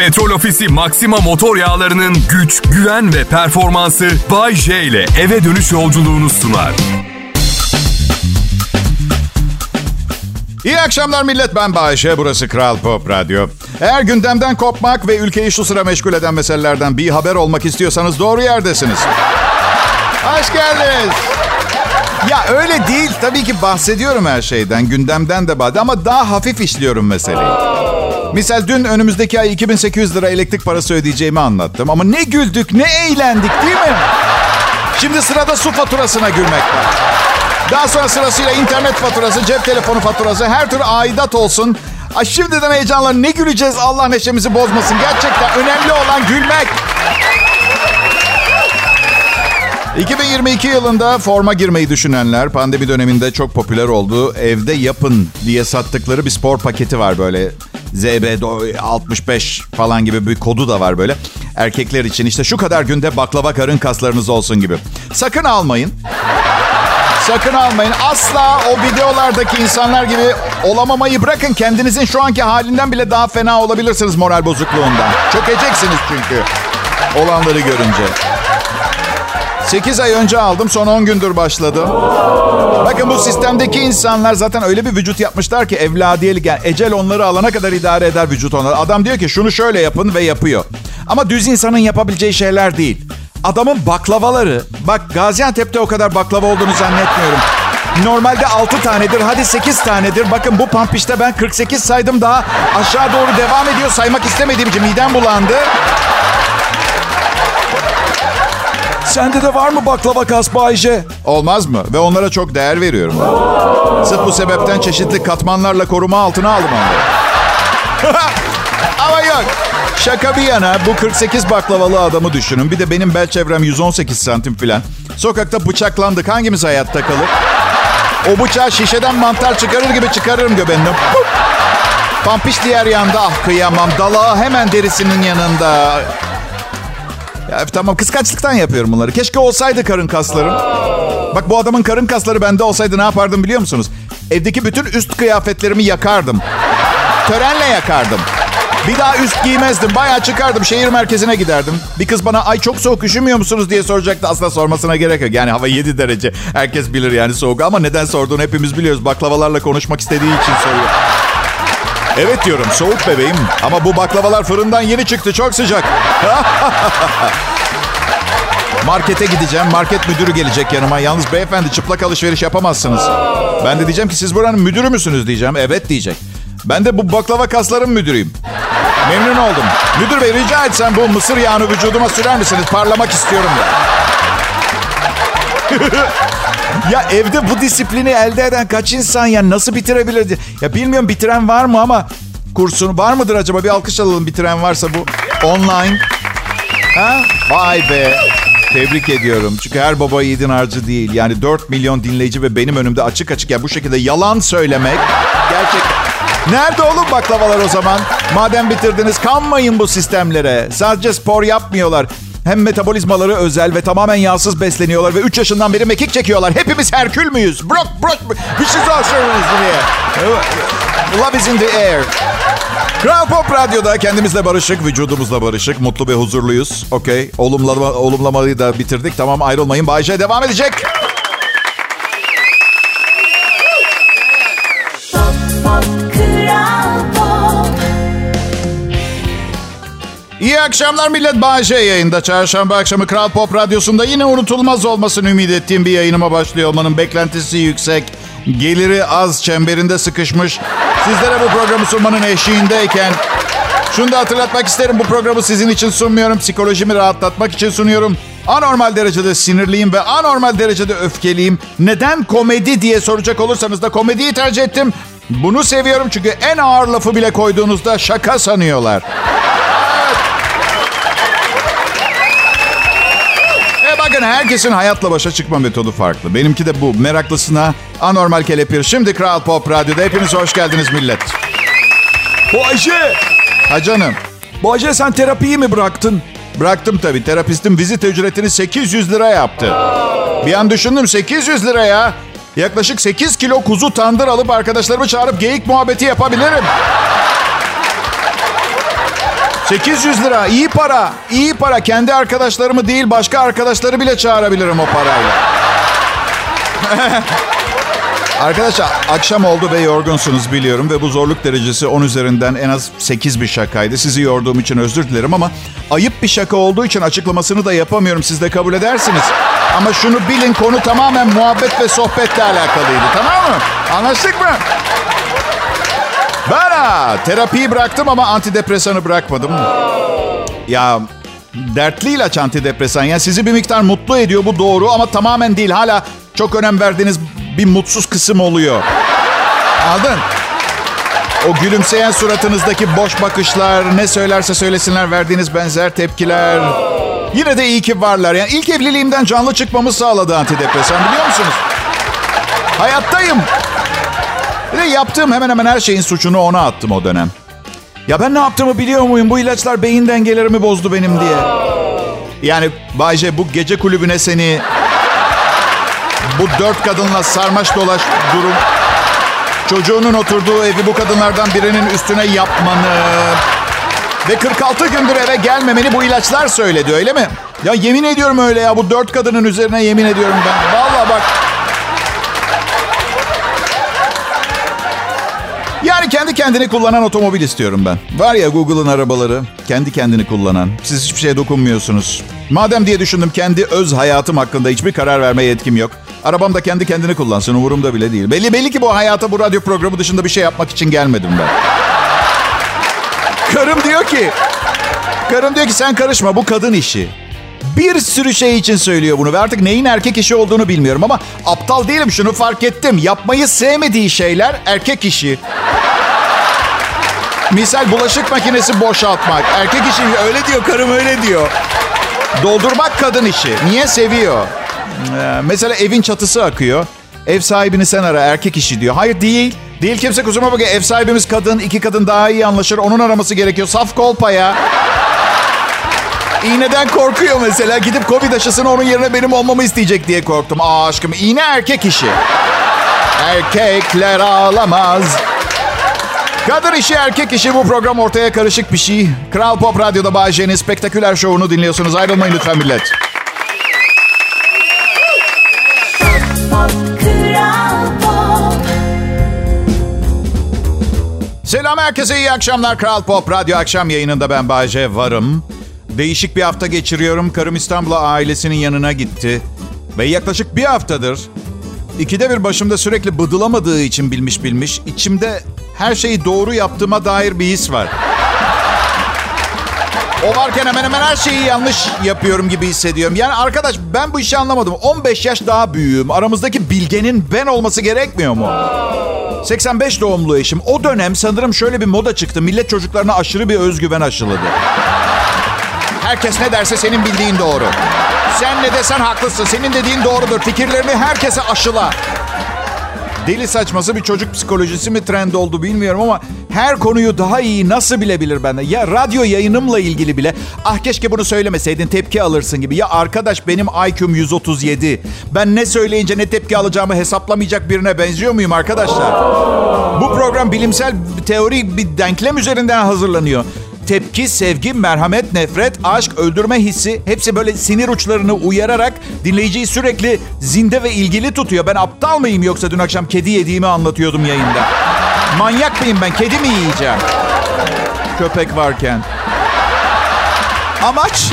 Petrol Ofisi Maxima motor yağlarının güç, güven ve performansı Bay J ile eve dönüş yolculuğunu sunar. İyi akşamlar millet ben Bayşe burası Kral Pop Radyo. Eğer gündemden kopmak ve ülkeyi şu sıra meşgul eden meselelerden bir haber olmak istiyorsanız doğru yerdesiniz. Hoş geldiniz. Ya öyle değil. Tabii ki bahsediyorum her şeyden. Gündemden de bahsediyorum ama daha hafif işliyorum meseleyi. Misal dün önümüzdeki ay 2800 lira elektrik parası ödeyeceğimi anlattım. Ama ne güldük ne eğlendik değil mi? Şimdi sırada su faturasına gülmek var. Daha sonra sırasıyla internet faturası, cep telefonu faturası, her tür aidat olsun. Ay şimdiden heyecanla ne güleceğiz Allah neşemizi bozmasın. Gerçekten önemli olan gülmek. 2022 yılında forma girmeyi düşünenler pandemi döneminde çok popüler oldu. Evde yapın diye sattıkları bir spor paketi var böyle. ZB 65 falan gibi bir kodu da var böyle. Erkekler için işte şu kadar günde baklava karın kaslarınız olsun gibi. Sakın almayın. Sakın almayın. Asla o videolardaki insanlar gibi olamamayı bırakın. Kendinizin şu anki halinden bile daha fena olabilirsiniz moral bozukluğundan. Çökeceksiniz çünkü olanları görünce. 8 ay önce aldım son 10 gündür başladım. Bakın bu sistemdeki insanlar zaten öyle bir vücut yapmışlar ki evladiyelik yani ecel onları alana kadar idare eder vücut onları. Adam diyor ki şunu şöyle yapın ve yapıyor. Ama düz insanın yapabileceği şeyler değil. Adamın baklavaları, bak Gaziantep'te o kadar baklava olduğunu zannetmiyorum. Normalde 6 tanedir, hadi 8 tanedir. Bakın bu pampişte ben 48 saydım daha aşağı doğru devam ediyor. Saymak istemediğim için midem bulandı. Sende de var mı baklava kas? Olmaz mı? Ve onlara çok değer veriyorum. Sırf bu sebepten çeşitli katmanlarla koruma altına aldım onları. Ama yok. Şaka bir yana bu 48 baklavalı adamı düşünün. Bir de benim bel çevrem 118 santim filan. Sokakta bıçaklandık. Hangimiz hayatta kalır? O bıçağı şişeden mantar çıkarır gibi çıkarırım göbeğinden. Pampiş diğer yanda ah kıyamam. Dalağı hemen derisinin yanında. Ya tamam kıskançlıktan yapıyorum bunları. Keşke olsaydı karın kaslarım. Bak bu adamın karın kasları bende olsaydı ne yapardım biliyor musunuz? Evdeki bütün üst kıyafetlerimi yakardım. Törenle yakardım. Bir daha üst giymezdim. Bayağı çıkardım. Şehir merkezine giderdim. Bir kız bana ay çok soğuk üşümüyor musunuz diye soracaktı. Aslında sormasına gerek yok. Yani hava 7 derece. Herkes bilir yani soğuk. Ama neden sorduğunu hepimiz biliyoruz. Baklavalarla konuşmak istediği için soruyor. Evet diyorum soğuk bebeğim. Ama bu baklavalar fırından yeni çıktı. Çok sıcak. Markete gideceğim. Market müdürü gelecek yanıma. Yalnız beyefendi çıplak alışveriş yapamazsınız. Ben de diyeceğim ki siz buranın müdürü müsünüz diyeceğim. Evet diyecek. Ben de bu baklava kasların müdürüyüm. Memnun oldum. Müdür bey rica etsem bu mısır yağını vücuduma sürer misiniz? Parlamak istiyorum da. ya evde bu disiplini elde eden kaç insan ya nasıl bitirebilir? Ya bilmiyorum bitiren var mı ama kursunu var mıdır acaba? Bir alkış alalım bitiren varsa bu online. Ha? Vay be. Tebrik ediyorum. Çünkü her baba yiğidin harcı değil. Yani 4 milyon dinleyici ve benim önümde açık açık ya bu şekilde yalan söylemek gerçekten Nerede oğlum baklavalar o zaman? Madem bitirdiniz kanmayın bu sistemlere. Sadece spor yapmıyorlar. Hem metabolizmaları özel ve tamamen yağsız besleniyorlar ve 3 yaşından beri mekik çekiyorlar. Hepimiz Herkül müyüz? Brok brok. Bir şey sorsanız diye. Love is in the air. Kral Pop Radyo'da kendimizle barışık, vücudumuzla barışık, mutlu ve huzurluyuz. Okey. Olumlama, olumlamayı da bitirdik. Tamam ayrılmayın. Bayşe devam edecek. İyi akşamlar millet. Bağışe yayında. Çarşamba akşamı Kral Pop Radyosu'nda yine unutulmaz olmasını ümit ettiğim bir yayınıma başlıyor olmanın beklentisi yüksek. Geliri az çemberinde sıkışmış. Sizlere bu programı sunmanın eşiğindeyken şunu da hatırlatmak isterim. Bu programı sizin için sunmuyorum. Psikolojimi rahatlatmak için sunuyorum. Anormal derecede sinirliyim ve anormal derecede öfkeliyim. Neden komedi diye soracak olursanız da komediyi tercih ettim. Bunu seviyorum çünkü en ağır lafı bile koyduğunuzda şaka sanıyorlar. Bakın herkesin hayatla başa çıkma metodu farklı. Benimki de bu. Meraklısına anormal kelepir. Şimdi Kral Pop Radyo'da hepiniz hoş geldiniz millet. Bayce! Ha canım. Bayce sen terapiyi mi bıraktın? Bıraktım tabii. Terapistin vizit ücretini 800 lira yaptı. Bir an düşündüm 800 lira ya. Yaklaşık 8 kilo kuzu tandır alıp arkadaşlarımı çağırıp geyik muhabbeti yapabilirim. 800 lira iyi para. iyi para. Kendi arkadaşlarımı değil başka arkadaşları bile çağırabilirim o parayla. Arkadaşlar akşam oldu ve yorgunsunuz biliyorum ve bu zorluk derecesi 10 üzerinden en az 8 bir şakaydı. Sizi yorduğum için özür dilerim ama ayıp bir şaka olduğu için açıklamasını da yapamıyorum. Siz de kabul edersiniz. Ama şunu bilin konu tamamen muhabbet ve sohbetle alakalıydı tamam mı? Anlaştık mı? Ben ha, terapiyi bıraktım ama antidepresanı bırakmadım. Ya dertli ilaç antidepresan. Yani sizi bir miktar mutlu ediyor bu doğru ama tamamen değil. Hala çok önem verdiğiniz bir mutsuz kısım oluyor. Anladın? O gülümseyen suratınızdaki boş bakışlar, ne söylerse söylesinler verdiğiniz benzer tepkiler. Yine de iyi ki varlar. Yani ilk evliliğimden canlı çıkmamı sağladı antidepresan biliyor musunuz? Hayattayım. Ve yaptığım hemen hemen her şeyin suçunu ona attım o dönem. Ya ben ne yaptığımı biliyor muyum? Bu ilaçlar beyin dengelerimi bozdu benim diye. Yani Bayce bu gece kulübüne seni bu dört kadınla sarmaş dolaş durum çocuğunun oturduğu evi bu kadınlardan birinin üstüne yapmanı ve 46 gündür eve gelmemeni bu ilaçlar söyledi öyle mi? Ya yemin ediyorum öyle ya bu dört kadının üzerine yemin ediyorum ben. Vallahi bak Yani kendi kendini kullanan otomobil istiyorum ben. Var ya Google'ın arabaları kendi kendini kullanan. Siz hiçbir şeye dokunmuyorsunuz. Madem diye düşündüm kendi öz hayatım hakkında hiçbir karar verme yetkim yok. Arabam da kendi kendini kullansın umurumda bile değil. Belli belli ki bu hayata bu radyo programı dışında bir şey yapmak için gelmedim ben. Karım diyor ki, karım diyor ki sen karışma bu kadın işi. Bir sürü şey için söylüyor bunu ve artık neyin erkek işi olduğunu bilmiyorum ama aptal değilim şunu fark ettim. Yapmayı sevmediği şeyler erkek işi. Misal bulaşık makinesi boşaltmak. Erkek işi öyle diyor karım öyle diyor. Doldurmak kadın işi. Niye seviyor? Ee, mesela evin çatısı akıyor. Ev sahibini sen ara erkek işi diyor. Hayır değil. Değil kimse kuzuma bakıyor. Ev sahibimiz kadın. iki kadın daha iyi anlaşır. Onun araması gerekiyor. Saf kolpa ya. İğneden korkuyor mesela. Gidip Covid aşısını onun yerine benim olmamı isteyecek diye korktum. Aa aşkım iğne erkek işi. Erkekler ağlamaz. Kadın işi erkek işi bu program ortaya karışık bir şey. Kral Pop Radyo'da Bay J'nin spektaküler şovunu dinliyorsunuz. Ayrılmayın lütfen millet. Selam herkese iyi akşamlar. Kral Pop Radyo akşam yayınında ben Bay J varım. Değişik bir hafta geçiriyorum. Karım İstanbul'a ailesinin yanına gitti. Ve yaklaşık bir haftadır ikide bir başımda sürekli bıdılamadığı için bilmiş bilmiş içimde her şeyi doğru yaptığıma dair bir his var. O varken hemen hemen her şeyi yanlış yapıyorum gibi hissediyorum. Yani arkadaş ben bu işi anlamadım. 15 yaş daha büyüğüm. Aramızdaki bilgenin ben olması gerekmiyor mu? 85 doğumlu eşim. O dönem sanırım şöyle bir moda çıktı. Millet çocuklarına aşırı bir özgüven aşıladı. Herkes ne derse senin bildiğin doğru. Sen ne desen haklısın. Senin dediğin doğrudur. Fikirlerini herkese aşıla. Deli saçması bir çocuk psikolojisi mi trend oldu bilmiyorum ama her konuyu daha iyi nasıl bilebilir bende? Ya radyo yayınımla ilgili bile ah keşke bunu söylemeseydin tepki alırsın gibi. Ya arkadaş benim IQ'm 137. Ben ne söyleyince ne tepki alacağımı hesaplamayacak birine benziyor muyum arkadaşlar? Bu program bilimsel teori bir denklem üzerinden hazırlanıyor tepki, sevgi, merhamet, nefret, aşk, öldürme hissi hepsi böyle sinir uçlarını uyararak dinleyiciyi sürekli zinde ve ilgili tutuyor. Ben aptal mıyım yoksa dün akşam kedi yediğimi anlatıyordum yayında. Manyak mıyım ben? Kedi mi yiyeceğim? Köpek varken. Amaç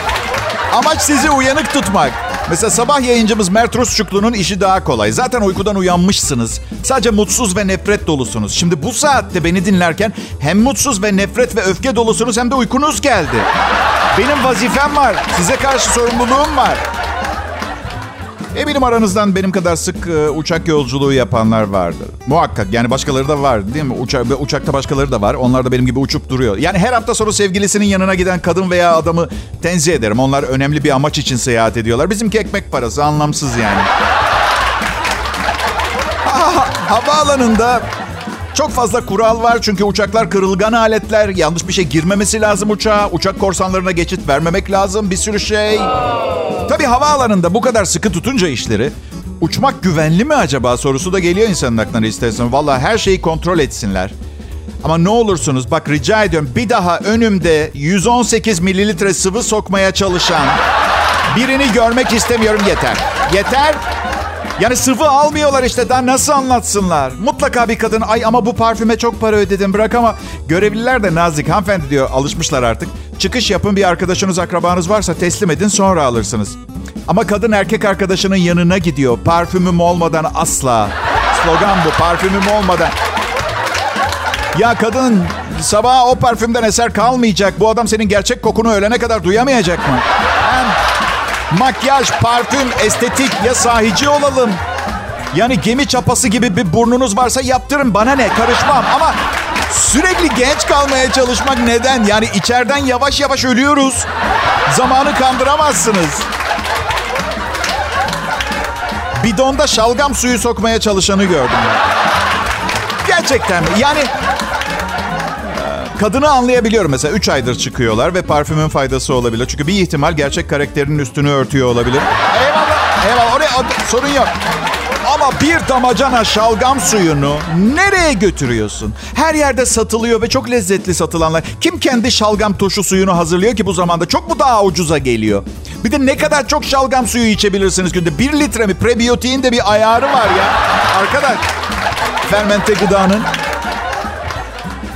Amaç sizi uyanık tutmak. Mesela sabah yayıncımız Mert Rusçuklu'nun işi daha kolay. Zaten uykudan uyanmışsınız. Sadece mutsuz ve nefret dolusunuz. Şimdi bu saatte beni dinlerken hem mutsuz ve nefret ve öfke dolusunuz hem de uykunuz geldi. Benim vazifem var. Size karşı sorumluluğum var. Eminim aranızdan benim kadar sık e, uçak yolculuğu yapanlar vardır. Muhakkak yani başkaları da var değil mi? Uça, uçakta başkaları da var. Onlar da benim gibi uçup duruyor. Yani her hafta sonu sevgilisinin yanına giden kadın veya adamı tenzih ederim. Onlar önemli bir amaç için seyahat ediyorlar. Bizimki ekmek parası anlamsız yani. Havaalanında çok fazla kural var çünkü uçaklar kırılgan aletler. Yanlış bir şey girmemesi lazım uçağa. Uçak korsanlarına geçit vermemek lazım. Bir sürü şey. Tabii havaalanında bu kadar sıkı tutunca işleri uçmak güvenli mi acaba sorusu da geliyor insanın aklına istersen. Valla her şeyi kontrol etsinler. Ama ne olursunuz bak rica ediyorum bir daha önümde 118 mililitre sıvı sokmaya çalışan birini görmek istemiyorum yeter. Yeter. Yani sıvı almıyorlar işte daha nasıl anlatsınlar? Mutlaka bir kadın ay ama bu parfüme çok para ödedim bırak ama görevliler de nazik hanımefendi diyor alışmışlar artık. Çıkış yapın bir arkadaşınız akrabanız varsa teslim edin sonra alırsınız. Ama kadın erkek arkadaşının yanına gidiyor. Parfümüm olmadan asla. Slogan bu parfümüm olmadan. Ya kadın sabah o parfümden eser kalmayacak. Bu adam senin gerçek kokunu ölene kadar duyamayacak mı? Makyaj, parfüm, estetik ya sahici olalım. Yani gemi çapası gibi bir burnunuz varsa yaptırın bana ne karışmam ama sürekli genç kalmaya çalışmak neden? Yani içeriden yavaş yavaş ölüyoruz. Zamanı kandıramazsınız. Bidonda şalgam suyu sokmaya çalışanı gördüm ben. Gerçekten mi? Yani Kadını anlayabiliyorum mesela 3 aydır çıkıyorlar ve parfümün faydası olabilir. Çünkü bir ihtimal gerçek karakterinin üstünü örtüyor olabilir. Eyvallah, eyvallah. Oraya o- sorun yok. Ama bir damacana şalgam suyunu nereye götürüyorsun? Her yerde satılıyor ve çok lezzetli satılanlar. Kim kendi şalgam turşu suyunu hazırlıyor ki bu zamanda? Çok mu daha ucuza geliyor? Bir de ne kadar çok şalgam suyu içebilirsiniz günde? Bir litre mi? Prebiyotiğin de bir ayarı var ya. Arkadaş, fermente gıdanın.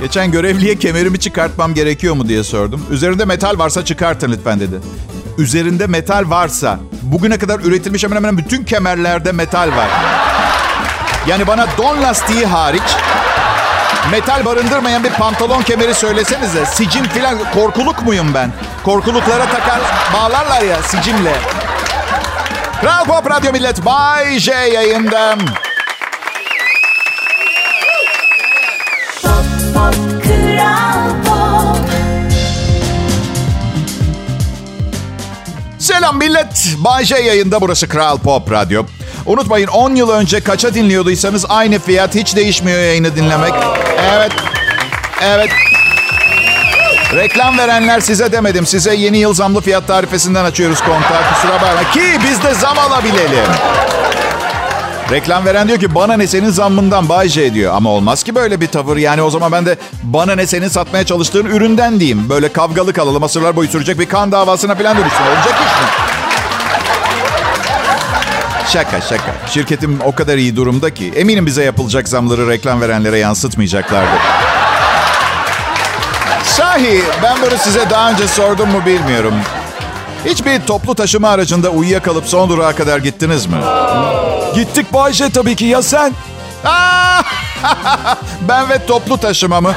Geçen görevliye kemerimi çıkartmam gerekiyor mu diye sordum. Üzerinde metal varsa çıkartın lütfen dedi. Üzerinde metal varsa bugüne kadar üretilmiş hemen hemen bütün kemerlerde metal var. Yani bana don lastiği hariç metal barındırmayan bir pantolon kemeri söylesenize. Sicim filan korkuluk muyum ben? Korkuluklara takar bağlarlar ya sicimle. Kral Pop Radyo Millet Bay J yayında. Selam millet. Bay J yayında burası Kral Pop Radyo. Unutmayın 10 yıl önce kaça dinliyorduysanız aynı fiyat hiç değişmiyor yayını dinlemek. Evet. Evet. Reklam verenler size demedim. Size yeni yıl zamlı fiyat tarifesinden açıyoruz kontağı. Kusura bakma. Ki biz de zam alabilelim. Reklam veren diyor ki bana ne senin zammından Bay J diyor. Ama olmaz ki böyle bir tavır. Yani o zaman ben de bana ne senin satmaya çalıştığın üründen diyeyim. Böyle kavgalı kalalım asırlar boyu sürecek bir kan davasına falan dönüşsün. Olacak iş mi? Şaka şaka. Şirketim o kadar iyi durumda ki eminim bize yapılacak zamları reklam verenlere yansıtmayacaklardır. Sahi ben bunu size daha önce sordum mu bilmiyorum. Hiçbir toplu taşıma aracında uyuyakalıp son durağa kadar gittiniz mi? Gittik Bay J tabii ki ya sen? Ben ve toplu taşıma mı?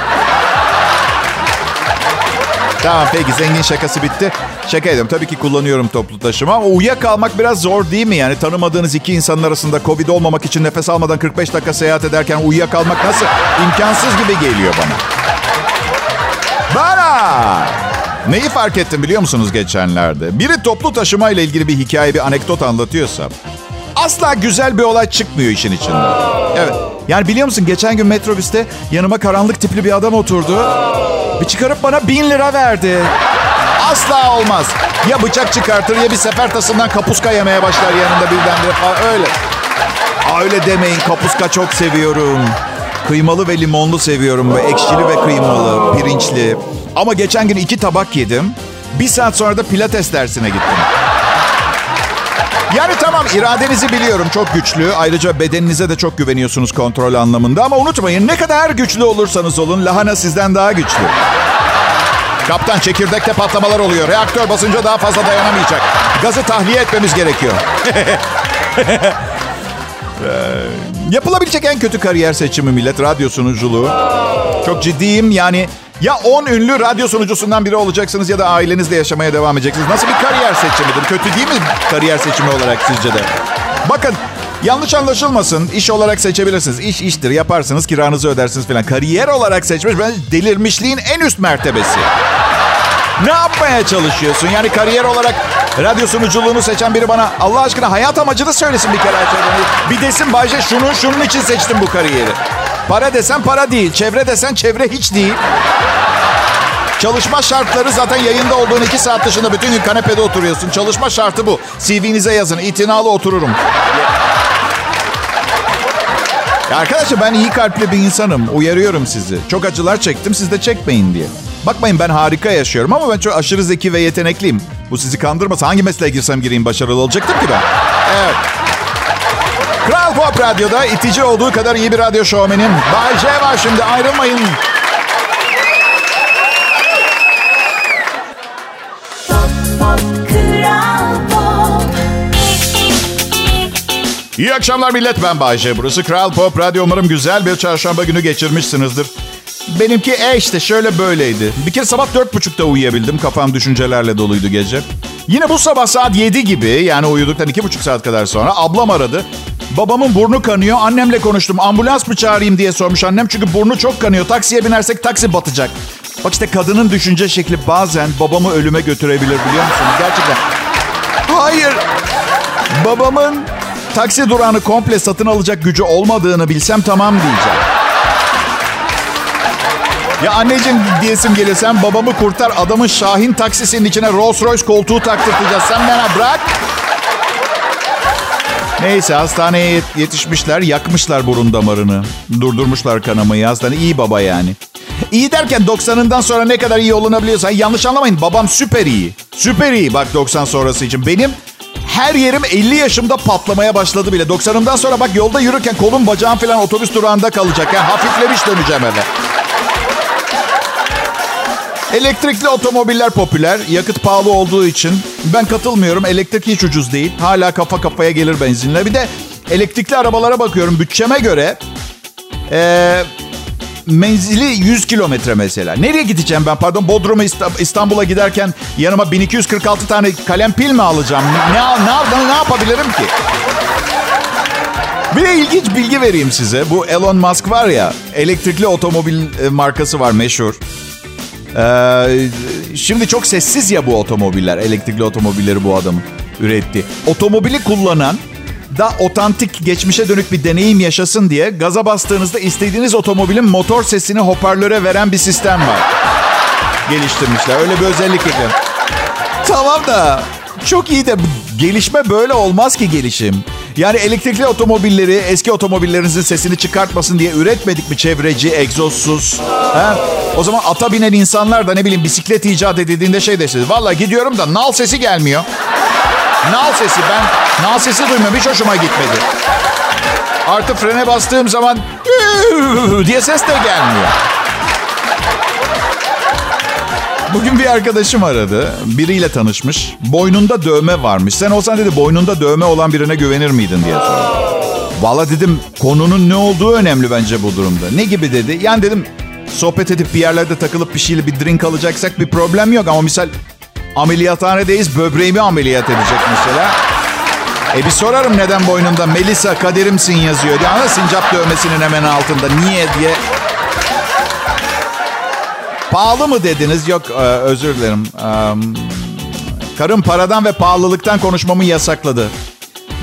Tamam peki zengin şakası bitti. Şaka ediyorum tabii ki kullanıyorum toplu taşıma ama uyuyakalmak biraz zor değil mi? Yani tanımadığınız iki insanın arasında Covid olmamak için nefes almadan 45 dakika seyahat ederken uyuyakalmak nasıl? imkansız gibi geliyor bana. Bana! Neyi fark ettim biliyor musunuz geçenlerde? Biri toplu taşıma ile ilgili bir hikaye, bir anekdot anlatıyorsa asla güzel bir olay çıkmıyor işin içinde. Evet. Yani biliyor musun geçen gün metrobüste yanıma karanlık tipli bir adam oturdu. Bir çıkarıp bana bin lira verdi. Asla olmaz. Ya bıçak çıkartır ya bir sefer tasından kapuska yemeye başlar yanında birdenbire falan öyle. Aa, öyle demeyin kapuska çok seviyorum. Kıymalı ve limonlu seviyorum. Ve ekşili ve kıymalı, pirinçli. Ama geçen gün iki tabak yedim. Bir saat sonra da pilates dersine gittim. Yani tamam iradenizi biliyorum çok güçlü. Ayrıca bedeninize de çok güveniyorsunuz kontrol anlamında. Ama unutmayın ne kadar güçlü olursanız olun lahana sizden daha güçlü. Kaptan çekirdekte patlamalar oluyor. Reaktör basınca daha fazla dayanamayacak. Gazı tahliye etmemiz gerekiyor. Ee, yapılabilecek en kötü kariyer seçimi millet radyo sunuculuğu. Çok ciddiyim yani ya 10 ünlü radyo sunucusundan biri olacaksınız ya da ailenizle yaşamaya devam edeceksiniz. Nasıl bir kariyer seçimidir? Kötü değil mi kariyer seçimi olarak sizce de? Bakın yanlış anlaşılmasın. iş olarak seçebilirsiniz. İş iştir. Yaparsınız kiranızı ödersiniz falan. Kariyer olarak seçmiş ben delirmişliğin en üst mertebesi. Ne yapmaya çalışıyorsun? Yani kariyer olarak radyo sunuculuğunu seçen biri bana Allah aşkına hayat amacını söylesin bir kere. Bir desin Bayce şunu şunun için seçtim bu kariyeri. Para desen para değil. Çevre desen çevre hiç değil. Çalışma şartları zaten yayında olduğun iki saat dışında bütün gün kanepede oturuyorsun. Çalışma şartı bu. CV'nize yazın. İtinalı otururum. Ya arkadaşlar ben iyi kalpli bir insanım. Uyarıyorum sizi. Çok acılar çektim siz de çekmeyin diye. Bakmayın ben harika yaşıyorum ama ben çok aşırı zeki ve yetenekliyim. Bu sizi kandırmasa hangi mesleğe girsem gireyim başarılı olacaktım ki ben. Evet. Pop Radyo'da itici olduğu kadar iyi bir radyo şovmenim. Bay J var şimdi ayrılmayın. İyi akşamlar millet ben Bayce. Burası Kral Pop Radyo. Umarım güzel bir çarşamba günü geçirmişsinizdir. Benimki e işte şöyle böyleydi. Bir kere sabah dört buçukta uyuyabildim. Kafam düşüncelerle doluydu gece. Yine bu sabah saat 7 gibi yani uyuduktan iki buçuk saat kadar sonra ablam aradı. Babamın burnu kanıyor. Annemle konuştum. Ambulans mı çağırayım diye sormuş annem. Çünkü burnu çok kanıyor. Taksiye binersek taksi batacak. Bak işte kadının düşünce şekli bazen babamı ölüme götürebilir biliyor musunuz? Gerçekten. Hayır. Babamın taksi durağını komple satın alacak gücü olmadığını bilsem tamam diyeceğim. Ya anneciğim diyesim geliyor sen babamı kurtar adamın Şahin taksisinin içine Rolls Royce koltuğu taktırtacağız. Sen bana bırak. Neyse hastaneye yet- yetişmişler yakmışlar burun damarını. Durdurmuşlar kanamayı hastane iyi baba yani. İyi derken 90'ından sonra ne kadar iyi olunabiliyorsa yanlış anlamayın babam süper iyi. Süper iyi bak 90 sonrası için. Benim her yerim 50 yaşımda patlamaya başladı bile. 90'ımdan sonra bak yolda yürürken kolum bacağım falan otobüs durağında kalacak. Yani hafiflemiş döneceğim eve. Elektrikli otomobiller popüler. Yakıt pahalı olduğu için ben katılmıyorum. Elektrik hiç ucuz değil. Hala kafa kafaya gelir benzinle. Bir de elektrikli arabalara bakıyorum. Bütçeme göre eee, menzili 100 kilometre mesela. Nereye gideceğim ben? Pardon Bodrum'a İsta- İstanbul'a giderken yanıma 1246 tane kalem pil mi alacağım? Ne, ne, ne yapabilirim ki? Bir de ilginç bilgi vereyim size. Bu Elon Musk var ya elektrikli otomobil e, markası var meşhur. Ee, şimdi çok sessiz ya bu otomobiller. Elektrikli otomobilleri bu adamın üretti. Otomobili kullanan da otantik geçmişe dönük bir deneyim yaşasın diye gaza bastığınızda istediğiniz otomobilin motor sesini hoparlöre veren bir sistem var. Geliştirmişler. Öyle bir özellik ekledim. Tamam da çok iyi de gelişme böyle olmaz ki gelişim. Yani elektrikli otomobilleri eski otomobillerinizin sesini çıkartmasın diye üretmedik mi çevreci, egzozsuz? Ha? O zaman ata binen insanlar da ne bileyim bisiklet icat edildiğinde şey desin. Valla gidiyorum da nal sesi gelmiyor. Nal sesi ben nal sesi duymuyorum hiç hoşuma gitmedi. Artı frene bastığım zaman diye ses de gelmiyor. Bugün bir arkadaşım aradı. Biriyle tanışmış. Boynunda dövme varmış. Sen olsan dedi boynunda dövme olan birine güvenir miydin diye sordu. Valla dedim konunun ne olduğu önemli bence bu durumda. Ne gibi dedi. Yani dedim sohbet edip bir yerlerde takılıp bir şeyle bir drink alacaksak bir problem yok. Ama misal ameliyathanedeyiz böbreğimi ameliyat edecek mesela. E bir sorarım neden boynunda Melisa kaderimsin yazıyor diye. Ama sincap dövmesinin hemen altında niye diye Pahalı mı dediniz? Yok e, özür dilerim. Karım paradan ve pahalılıktan konuşmamı yasakladı.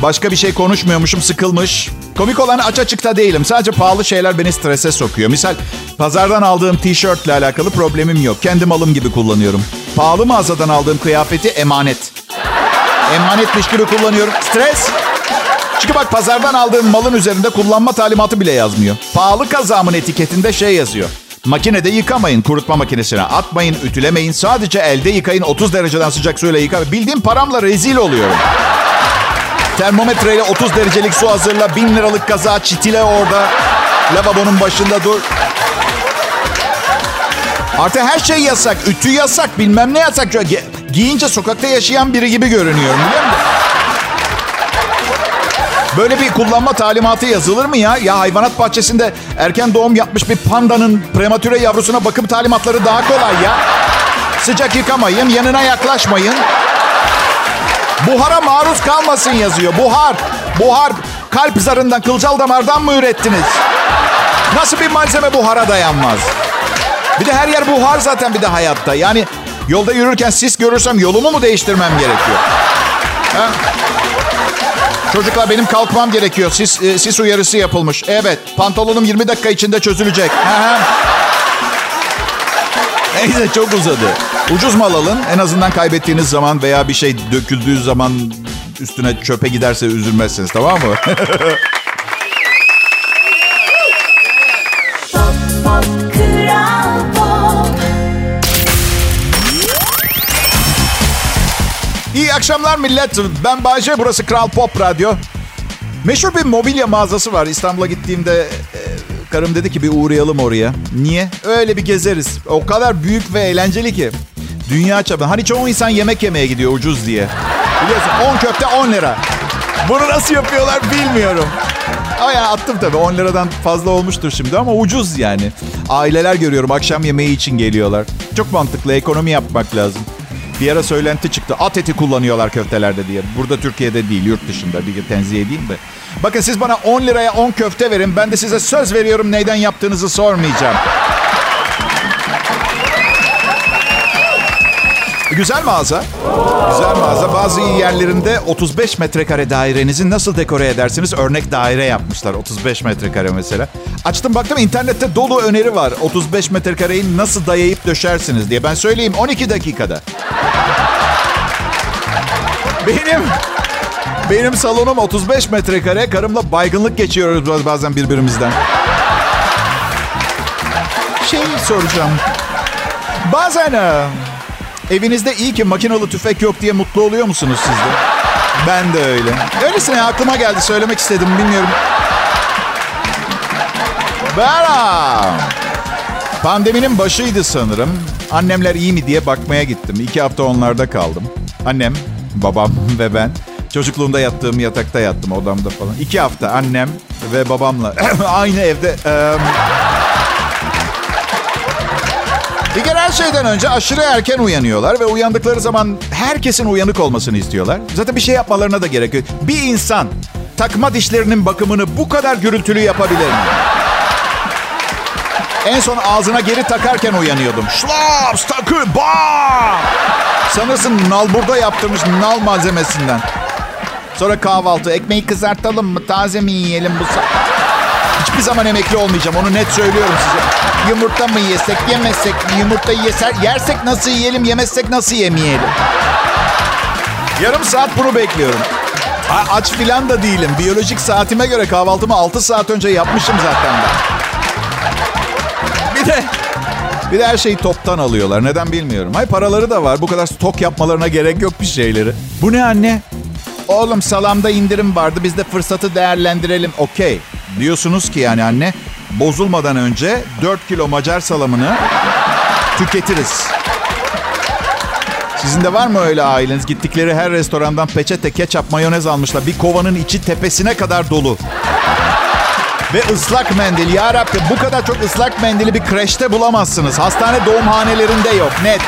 Başka bir şey konuşmuyormuşum sıkılmış. Komik olan aç açıkta değilim. Sadece pahalı şeyler beni strese sokuyor. Misal pazardan aldığım tişörtle alakalı problemim yok. Kendi malım gibi kullanıyorum. Pahalı mağazadan aldığım kıyafeti emanet. Emanetmiş gibi kullanıyorum. Stres. Çünkü bak pazardan aldığım malın üzerinde kullanma talimatı bile yazmıyor. Pahalı kazağımın etiketinde şey yazıyor. Makinede yıkamayın, kurutma makinesine atmayın, ütülemeyin. Sadece elde yıkayın, 30 dereceden sıcak suyla yıkayın. Bildiğim paramla rezil oluyorum. Termometreyle 30 derecelik su hazırla, 1000 liralık kazağı çitile orada. Lavabonun başında dur. Artık her şey yasak. Ütü yasak, bilmem ne yasak. Giyince sokakta yaşayan biri gibi görünüyorum biliyor musun? Böyle bir kullanma talimatı yazılır mı ya? Ya hayvanat bahçesinde erken doğum yapmış bir pandanın prematüre yavrusuna bakım talimatları daha kolay ya. Sıcak yıkamayın, yanına yaklaşmayın. Buhara maruz kalmasın yazıyor. Buhar, buhar kalp zarından, kılcal damardan mı ürettiniz? Nasıl bir malzeme buhara dayanmaz? Bir de her yer buhar zaten bir de hayatta. Yani yolda yürürken sis görürsem yolumu mu değiştirmem gerekiyor? Ha? Çocuklar benim kalkmam gerekiyor. Sis, e, sis uyarısı yapılmış. Evet, pantolonum 20 dakika içinde çözülecek. Neyse çok uzadı. Ucuz mal alın. En azından kaybettiğiniz zaman veya bir şey döküldüğü zaman üstüne çöpe giderse üzülmezsiniz tamam mı? İyi akşamlar millet. Ben Bayce, burası Kral Pop Radyo. Meşhur bir mobilya mağazası var. İstanbul'a gittiğimde e, karım dedi ki bir uğrayalım oraya. Niye? Öyle bir gezeriz. O kadar büyük ve eğlenceli ki. Dünya çapında. Hani çoğu insan yemek yemeye gidiyor ucuz diye. Biliyorsun 10 köfte 10 lira. Bunu nasıl yapıyorlar bilmiyorum. Yani attım tabii 10 liradan fazla olmuştur şimdi ama ucuz yani. Aileler görüyorum akşam yemeği için geliyorlar. Çok mantıklı ekonomi yapmak lazım. Bir ara söylenti çıktı. At eti kullanıyorlar köftelerde diye. Burada Türkiye'de değil, yurt dışında. Bir tenzih edeyim de. Bakın siz bana 10 liraya 10 köfte verin. Ben de size söz veriyorum neyden yaptığınızı sormayacağım. Güzel mağaza. Güzel mağaza. Bazı yerlerinde 35 metrekare dairenizi nasıl dekore edersiniz? Örnek daire yapmışlar. 35 metrekare mesela. Açtım baktım internette dolu öneri var. 35 metrekareyi nasıl dayayıp döşersiniz diye. Ben söyleyeyim 12 dakikada. Benim benim salonum 35 metrekare. Karımla baygınlık geçiyoruz bazen birbirimizden. Şey soracağım. Bazen e, evinizde iyi ki makinalı tüfek yok diye mutlu oluyor musunuz siz de? Ben de öyle. Öylesine aklıma geldi söylemek istedim bilmiyorum. Bera. Pandeminin başıydı sanırım. Annemler iyi mi diye bakmaya gittim. İki hafta onlarda kaldım. Annem, babam ve ben. Çocukluğumda yattığım yatakta yattım odamda falan. İki hafta annem ve babamla aynı evde. Ee, şeyden önce aşırı erken uyanıyorlar ve uyandıkları zaman herkesin uyanık olmasını istiyorlar. Zaten bir şey yapmalarına da gerek yok. Bir insan takma dişlerinin bakımını bu kadar gürültülü yapabilir mi? En son ağzına geri takarken uyanıyordum. Şlaps takı bam! Sanırsın nalburda yaptırmış nal malzemesinden. Sonra kahvaltı. Ekmeği kızartalım mı? Taze mi yiyelim bu sa- Hiçbir zaman emekli olmayacağım. Onu net söylüyorum size. Yumurta mı yesek, yemezsek mi? Yumurtayı yeser, yersek nasıl yiyelim, yemezsek nasıl yemeyelim? Yarım saat bunu bekliyorum. A- aç filan da değilim. Biyolojik saatime göre kahvaltımı 6 saat önce yapmışım zaten ben. Bir de bir de her şeyi toptan alıyorlar. Neden bilmiyorum. Hay paraları da var. Bu kadar stok yapmalarına gerek yok bir şeyleri. Bu ne anne? Oğlum salamda indirim vardı. Biz de fırsatı değerlendirelim. Okey. Diyorsunuz ki yani anne bozulmadan önce 4 kilo Macar salamını tüketiriz. Sizin de var mı öyle aileniz? Gittikleri her restorandan peçete, ketçap, mayonez almışlar. Bir kovanın içi tepesine kadar dolu. Ve ıslak mendil. Ya Rabbi bu kadar çok ıslak mendili bir kreşte bulamazsınız. Hastane doğumhanelerinde yok. Net.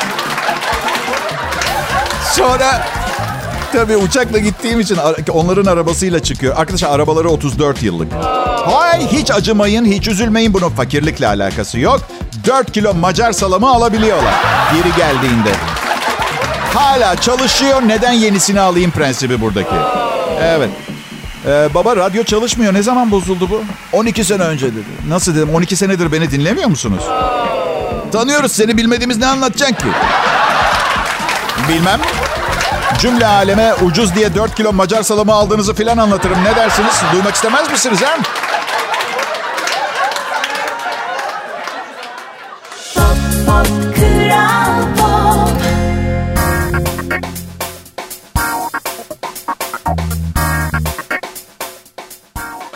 Sonra tabii uçakla gittiğim için onların arabasıyla çıkıyor. Arkadaşlar arabaları 34 yıllık. Hay hiç acımayın, hiç üzülmeyin. Bunun fakirlikle alakası yok. 4 kilo Macar salamı alabiliyorlar geri geldiğinde. Hala çalışıyor. Neden yenisini alayım prensibi buradaki. Evet. Ee, baba radyo çalışmıyor. Ne zaman bozuldu bu? 12 sene önce dedi. Nasıl dedim? 12 senedir beni dinlemiyor musunuz? Tanıyoruz seni bilmediğimiz ne anlatacaksın ki? Bilmem. Cümle aleme ucuz diye 4 kilo Macar salamı aldığınızı filan anlatırım. Ne dersiniz? Duymak istemez misiniz? Pop, pop, Pop.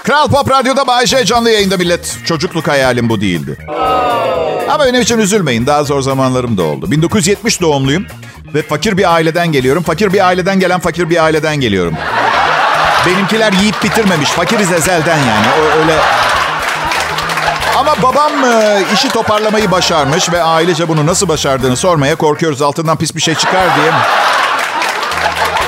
Kral Pop Radyo'da Bayşe canlı yayında millet. Çocukluk hayalim bu değildi. Ama benim için üzülmeyin. Daha zor zamanlarım da oldu. 1970 doğumluyum. Ve fakir bir aileden geliyorum. Fakir bir aileden gelen fakir bir aileden geliyorum. Benimkiler yiyip bitirmemiş. Fakiriz ezelden yani. O, öyle... Ama babam e, işi toparlamayı başarmış ve ailece bunu nasıl başardığını sormaya korkuyoruz. Altından pis bir şey çıkar diye.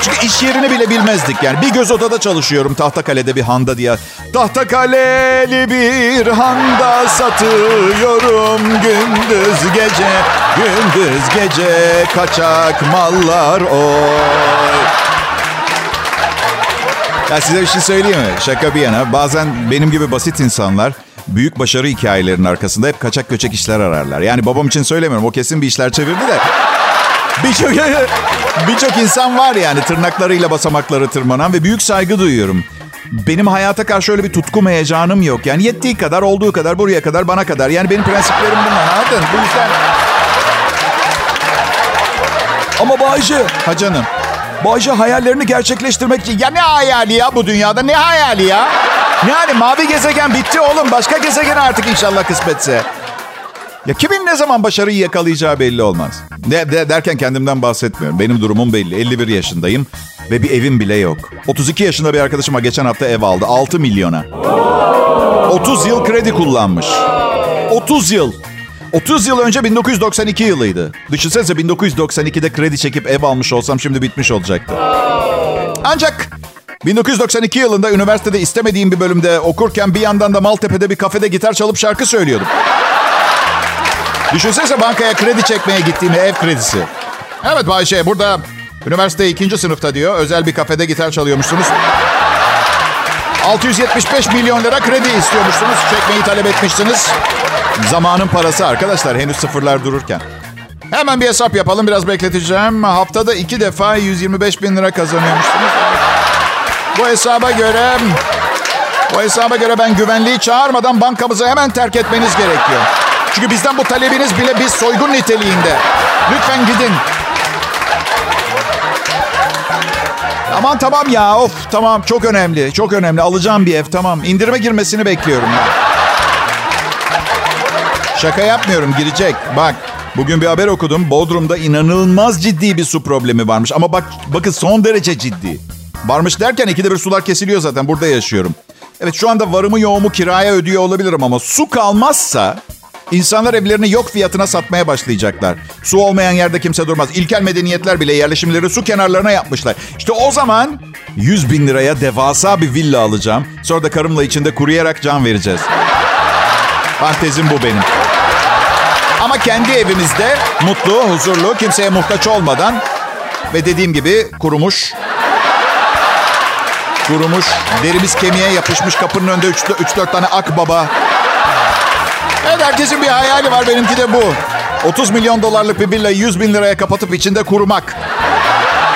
Çünkü iş yerini bile bilmezdik yani. Bir göz odada çalışıyorum Tahtakale'de bir handa diye. Tahtakaleli bir handa satıyorum gündüz gece. Gündüz gece kaçak mallar oy. Ya size bir şey söyleyeyim mi? Şaka bir yana. Bazen benim gibi basit insanlar büyük başarı hikayelerinin arkasında hep kaçak göçek işler ararlar. Yani babam için söylemiyorum. O kesin bir işler çevirdi de. Birçok birçok insan var yani tırnaklarıyla basamakları tırmanan ve büyük saygı duyuyorum. Benim hayata karşı öyle bir tutkum heyecanım yok. Yani yettiği kadar, olduğu kadar, buraya kadar, bana kadar. Yani benim prensiplerim bunlar. Anladın? Bu yüzden... Ama Bayce Ha canım. Bayce hayallerini gerçekleştirmek için... Ya ne hayali ya bu dünyada? Ne hayali ya? Yani mavi gezegen bitti oğlum. Başka gezegen artık inşallah kısmetse. Ne zaman başarıyı yakalayacağı belli olmaz. De, de, derken kendimden bahsetmiyorum. Benim durumum belli. 51 yaşındayım ve bir evim bile yok. 32 yaşında bir arkadaşıma geçen hafta ev aldı. 6 milyona. 30 yıl kredi kullanmış. 30 yıl. 30 yıl önce 1992 yılıydı. Düşünsenize 1992'de kredi çekip ev almış olsam şimdi bitmiş olacaktı. Ancak 1992 yılında üniversitede istemediğim bir bölümde okurken bir yandan da Maltepe'de bir kafede gitar çalıp şarkı söylüyordum. Düşünsenize bankaya kredi çekmeye gittiğimi ev kredisi. Evet Bayşe burada üniversite ikinci sınıfta diyor. Özel bir kafede gitar çalıyormuşsunuz. 675 milyon lira kredi istiyormuşsunuz. Çekmeyi talep etmişsiniz. Zamanın parası arkadaşlar henüz sıfırlar dururken. Hemen bir hesap yapalım biraz bekleteceğim. Haftada iki defa 125 bin lira kazanıyormuşsunuz. Bu hesaba göre... Bu hesaba göre ben güvenliği çağırmadan bankamızı hemen terk etmeniz gerekiyor. Çünkü bizden bu talebiniz bile bir soygun niteliğinde. Lütfen gidin. Aman tamam ya of tamam çok önemli çok önemli alacağım bir ev tamam indirime girmesini bekliyorum ben. Şaka yapmıyorum girecek bak bugün bir haber okudum Bodrum'da inanılmaz ciddi bir su problemi varmış ama bak bakın son derece ciddi. Varmış derken ikide bir sular kesiliyor zaten burada yaşıyorum. Evet şu anda varımı yoğumu kiraya ödüyor olabilirim ama su kalmazsa İnsanlar evlerini yok fiyatına satmaya başlayacaklar. Su olmayan yerde kimse durmaz. İlkel medeniyetler bile yerleşimleri su kenarlarına yapmışlar. İşte o zaman 100 bin liraya devasa bir villa alacağım. Sonra da karımla içinde kuruyarak can vereceğiz. Fantezim bu benim. Ama kendi evimizde mutlu, huzurlu, kimseye muhtaç olmadan ve dediğim gibi kurumuş, kurumuş, derimiz kemiğe yapışmış kapının önünde 3-4 tane akbaba Evet herkesin bir hayali var benimki de bu. 30 milyon dolarlık bir villayı 100 bin liraya kapatıp içinde kurumak.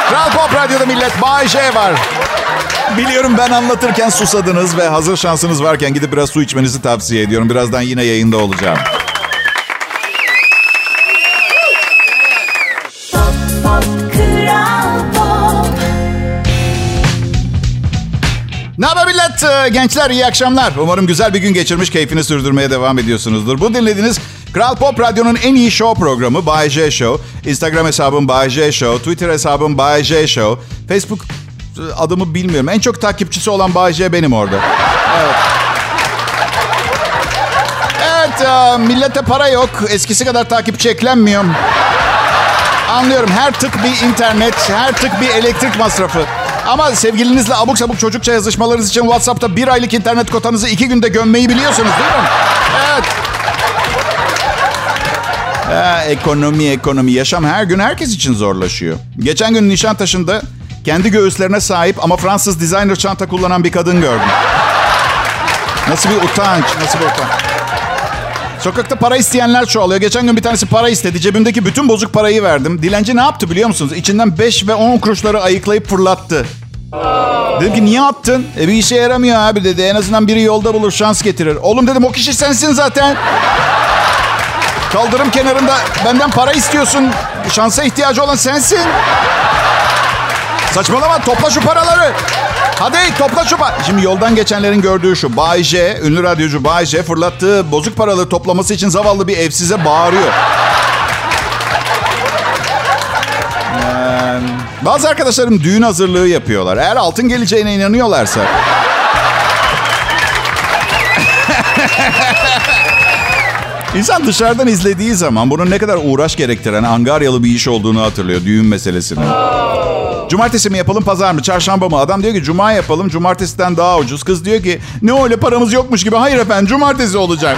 Kral Pop Radyo'da millet Bay J var. Biliyorum ben anlatırken susadınız ve hazır şansınız varken gidip biraz su içmenizi tavsiye ediyorum. Birazdan yine yayında olacağım. Ee, gençler iyi akşamlar. Umarım güzel bir gün geçirmiş, keyfini sürdürmeye devam ediyorsunuzdur. Bu dinlediğiniz Kral Pop Radyo'nun en iyi show programı Bay J Show. Instagram hesabım Bay J Show, Twitter hesabım Bay J Show. Facebook e, adımı bilmiyorum. En çok takipçisi olan Bay J benim orada. Evet. Evet, e, millete para yok. Eskisi kadar takipçi eklenmiyor. Anlıyorum. Her tık bir internet, her tık bir elektrik masrafı. Ama sevgilinizle abuk sabuk çocukça yazışmalarınız için WhatsApp'ta bir aylık internet kotanızı iki günde gömmeyi biliyorsunuz değil mi? Evet. Ha, ekonomi, ekonomi. Yaşam her gün herkes için zorlaşıyor. Geçen gün Nişantaşı'nda kendi göğüslerine sahip ama Fransız designer çanta kullanan bir kadın gördüm. Nasıl bir utanç, nasıl bir utanç. Sokakta para isteyenler çoğalıyor. Geçen gün bir tanesi para istedi. Cebimdeki bütün bozuk parayı verdim. Dilenci ne yaptı biliyor musunuz? İçinden 5 ve 10 kuruşları ayıklayıp fırlattı. Dedim ki niye attın? E bir işe yaramıyor abi dedi. En azından biri yolda bulur şans getirir. Oğlum dedim o kişi sensin zaten. Kaldırım kenarında benden para istiyorsun. Şansa ihtiyacı olan sensin. Saçmalama topla şu paraları. Hadi topla şu pa- Şimdi yoldan geçenlerin gördüğü şu. Bay J, ünlü radyocu Bay J fırlattığı bozuk paraları toplaması için zavallı bir evsize bağırıyor. Bazı arkadaşlarım düğün hazırlığı yapıyorlar. Eğer altın geleceğine inanıyorlarsa... İnsan dışarıdan izlediği zaman bunun ne kadar uğraş gerektiren angaryalı bir iş olduğunu hatırlıyor düğün meselesini. Cumartesi mi yapalım pazar mı çarşamba mı? Adam diyor ki cuma yapalım cumartesiden daha ucuz. Kız diyor ki ne öyle paramız yokmuş gibi. Hayır efendim cumartesi olacak.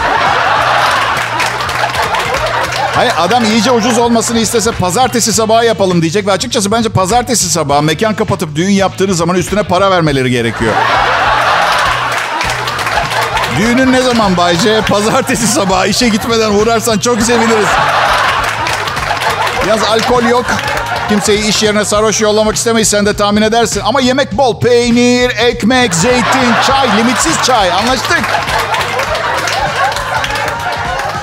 Hayır adam iyice ucuz olmasını istese pazartesi sabahı yapalım diyecek. Ve açıkçası bence pazartesi sabahı mekan kapatıp düğün yaptığınız zaman üstüne para vermeleri gerekiyor. Düğünün ne zaman Bayce? Pazartesi sabahı işe gitmeden uğrarsan çok seviniriz. Yalnız alkol yok. Kimseyi iş yerine sarhoş yollamak istemeyiz sen de tahmin edersin. Ama yemek bol. Peynir, ekmek, zeytin, çay, limitsiz çay. Anlaştık.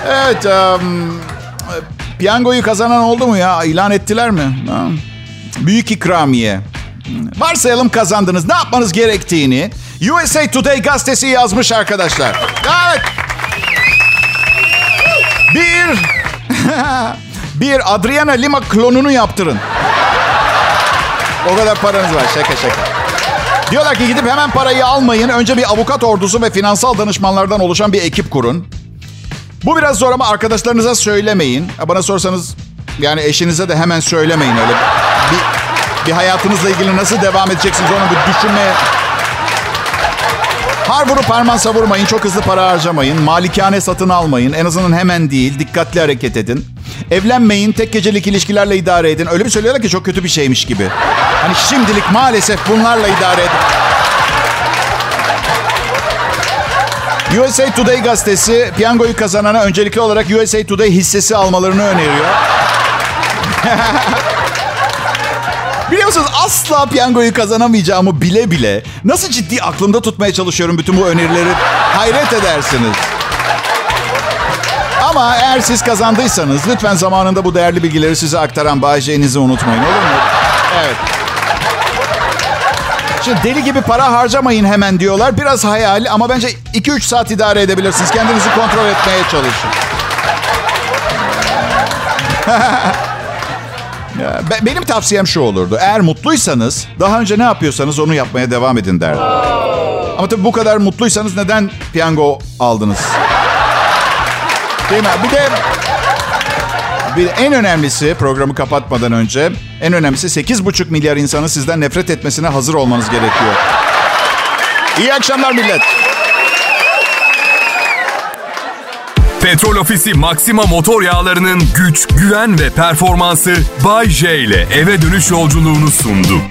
Evet. Um, piyangoyu kazanan oldu mu ya? İlan ettiler mi? Ha. Büyük ikramiye. Varsayalım kazandınız. Ne yapmanız gerektiğini USA Today gazetesi yazmış arkadaşlar. Evet. Bir bir Adriana Lima klonunu yaptırın. O kadar paranız var. Şaka şaka. Diyorlar ki gidip hemen parayı almayın. Önce bir avukat ordusu ve finansal danışmanlardan oluşan bir ekip kurun. Bu biraz zor ama arkadaşlarınıza söylemeyin. Bana sorsanız yani eşinize de hemen söylemeyin öyle. Bir, bir hayatınızla ilgili nasıl devam edeceksiniz onu bir düşünmeye... Har vurup parman savurmayın. Çok hızlı para harcamayın. Malikane satın almayın. En azından hemen değil. Dikkatli hareket edin. Evlenmeyin. Tek gecelik ilişkilerle idare edin. Öyle bir söylüyorlar ki çok kötü bir şeymiş gibi. Hani şimdilik maalesef bunlarla idare edin. USA Today gazetesi piyangoyu kazanana öncelikli olarak USA Today hissesi almalarını öneriyor. Biliyor musunuz asla piyangoyu kazanamayacağımı bile bile nasıl ciddi aklımda tutmaya çalışıyorum bütün bu önerileri hayret edersiniz. Ama eğer siz kazandıysanız lütfen zamanında bu değerli bilgileri size aktaran Bayce'nizi unutmayın olur mu? Evet. Şimdi deli gibi para harcamayın hemen diyorlar. Biraz hayal ama bence 2-3 saat idare edebilirsiniz. Kendinizi kontrol etmeye çalışın. Benim tavsiyem şu olurdu. Eğer mutluysanız daha önce ne yapıyorsanız onu yapmaya devam edin derdim. Ama tabii bu kadar mutluysanız neden piyango aldınız? Değil mi? Bir de bir en önemlisi programı kapatmadan önce en önemlisi 8,5 milyar insanın sizden nefret etmesine hazır olmanız gerekiyor. İyi akşamlar millet. Petrol Ofisi Maxima motor yağlarının güç, güven ve performansı Bay J ile eve dönüş yolculuğunu sundu.